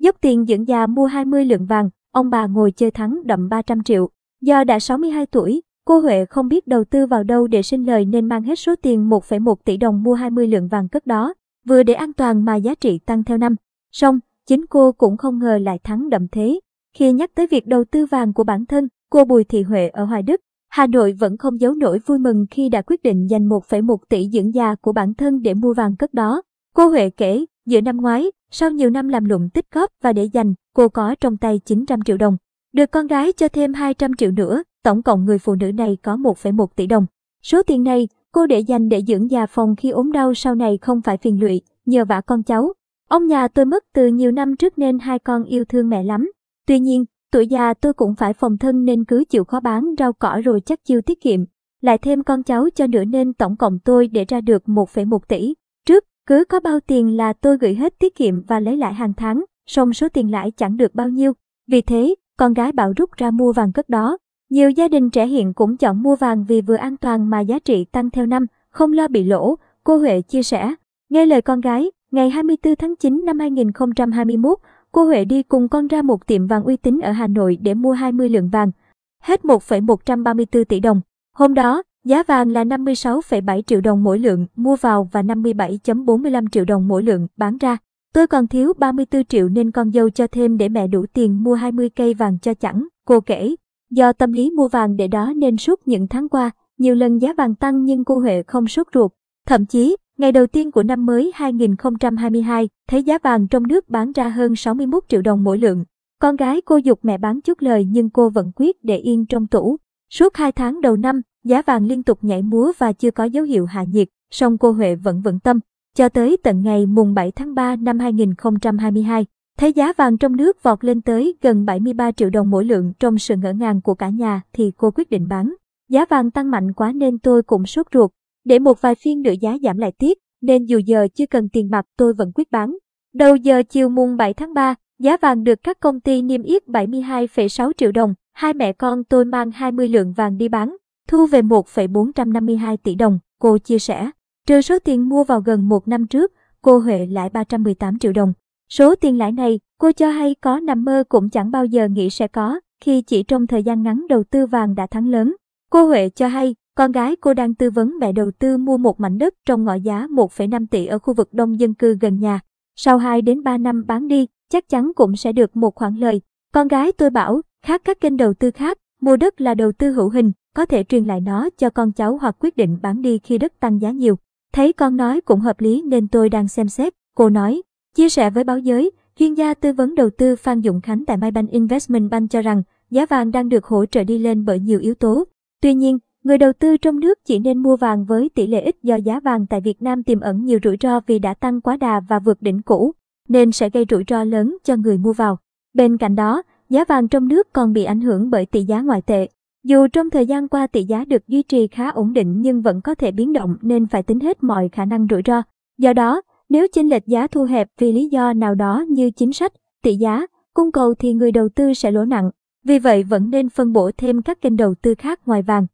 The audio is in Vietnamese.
Dốc tiền dưỡng già mua 20 lượng vàng, ông bà ngồi chơi thắng đậm 300 triệu. Do đã 62 tuổi, cô Huệ không biết đầu tư vào đâu để sinh lời nên mang hết số tiền 1,1 tỷ đồng mua 20 lượng vàng cất đó, vừa để an toàn mà giá trị tăng theo năm. Song, chính cô cũng không ngờ lại thắng đậm thế. Khi nhắc tới việc đầu tư vàng của bản thân, cô Bùi Thị Huệ ở Hoài Đức, Hà Nội vẫn không giấu nổi vui mừng khi đã quyết định dành 1,1 tỷ dưỡng già của bản thân để mua vàng cất đó. Cô Huệ kể, giữa năm ngoái, sau nhiều năm làm lụng tích góp và để dành, cô có trong tay 900 triệu đồng. Được con gái cho thêm 200 triệu nữa, tổng cộng người phụ nữ này có 1,1 tỷ đồng. Số tiền này, cô để dành để dưỡng già phòng khi ốm đau sau này không phải phiền lụy, nhờ vả con cháu. Ông nhà tôi mất từ nhiều năm trước nên hai con yêu thương mẹ lắm. Tuy nhiên, tuổi già tôi cũng phải phòng thân nên cứ chịu khó bán rau cỏ rồi chắc chiêu tiết kiệm. Lại thêm con cháu cho nữa nên tổng cộng tôi để ra được 1,1 tỷ. Trước, cứ có bao tiền là tôi gửi hết tiết kiệm và lấy lại hàng tháng, song số tiền lãi chẳng được bao nhiêu. Vì thế, con gái bảo rút ra mua vàng cất đó. Nhiều gia đình trẻ hiện cũng chọn mua vàng vì vừa an toàn mà giá trị tăng theo năm, không lo bị lỗ, cô Huệ chia sẻ. Nghe lời con gái, ngày 24 tháng 9 năm 2021, cô Huệ đi cùng con ra một tiệm vàng uy tín ở Hà Nội để mua 20 lượng vàng, hết 1,134 tỷ đồng. Hôm đó, giá vàng là 56,7 triệu đồng mỗi lượng mua vào và 57,45 triệu đồng mỗi lượng bán ra. Tôi còn thiếu 34 triệu nên con dâu cho thêm để mẹ đủ tiền mua 20 cây vàng cho chẳng, cô kể. Do tâm lý mua vàng để đó nên suốt những tháng qua, nhiều lần giá vàng tăng nhưng cô Huệ không sốt ruột. Thậm chí, ngày đầu tiên của năm mới 2022, thấy giá vàng trong nước bán ra hơn 61 triệu đồng mỗi lượng. Con gái cô dục mẹ bán chút lời nhưng cô vẫn quyết để yên trong tủ. Suốt 2 tháng đầu năm, giá vàng liên tục nhảy múa và chưa có dấu hiệu hạ nhiệt, song cô Huệ vẫn vững tâm. Cho tới tận ngày mùng 7 tháng 3 năm 2022, thấy giá vàng trong nước vọt lên tới gần 73 triệu đồng mỗi lượng trong sự ngỡ ngàng của cả nhà thì cô quyết định bán. Giá vàng tăng mạnh quá nên tôi cũng sốt ruột. Để một vài phiên nữa giá giảm lại tiếp, nên dù giờ chưa cần tiền mặt tôi vẫn quyết bán. Đầu giờ chiều mùng 7 tháng 3, giá vàng được các công ty niêm yết 72,6 triệu đồng. Hai mẹ con tôi mang 20 lượng vàng đi bán, thu về 1,452 tỷ đồng, cô chia sẻ. Trừ số tiền mua vào gần một năm trước, cô Huệ lãi 318 triệu đồng. Số tiền lãi này, cô cho hay có nằm mơ cũng chẳng bao giờ nghĩ sẽ có, khi chỉ trong thời gian ngắn đầu tư vàng đã thắng lớn. Cô Huệ cho hay, con gái cô đang tư vấn mẹ đầu tư mua một mảnh đất trong ngõ giá 1,5 tỷ ở khu vực đông dân cư gần nhà. Sau 2 đến 3 năm bán đi, chắc chắn cũng sẽ được một khoản lời. Con gái tôi bảo, khác các kênh đầu tư khác, mua đất là đầu tư hữu hình, có thể truyền lại nó cho con cháu hoặc quyết định bán đi khi đất tăng giá nhiều. Thấy con nói cũng hợp lý nên tôi đang xem xét, cô nói. Chia sẻ với báo giới, chuyên gia tư vấn đầu tư Phan Dũng Khánh tại Maybank Investment Bank cho rằng giá vàng đang được hỗ trợ đi lên bởi nhiều yếu tố. Tuy nhiên, người đầu tư trong nước chỉ nên mua vàng với tỷ lệ ít do giá vàng tại Việt Nam tiềm ẩn nhiều rủi ro vì đã tăng quá đà và vượt đỉnh cũ, nên sẽ gây rủi ro lớn cho người mua vào. Bên cạnh đó, giá vàng trong nước còn bị ảnh hưởng bởi tỷ giá ngoại tệ. Dù trong thời gian qua tỷ giá được duy trì khá ổn định nhưng vẫn có thể biến động nên phải tính hết mọi khả năng rủi ro. Do đó, nếu chênh lệch giá thu hẹp vì lý do nào đó như chính sách, tỷ giá, cung cầu thì người đầu tư sẽ lỗ nặng. Vì vậy vẫn nên phân bổ thêm các kênh đầu tư khác ngoài vàng.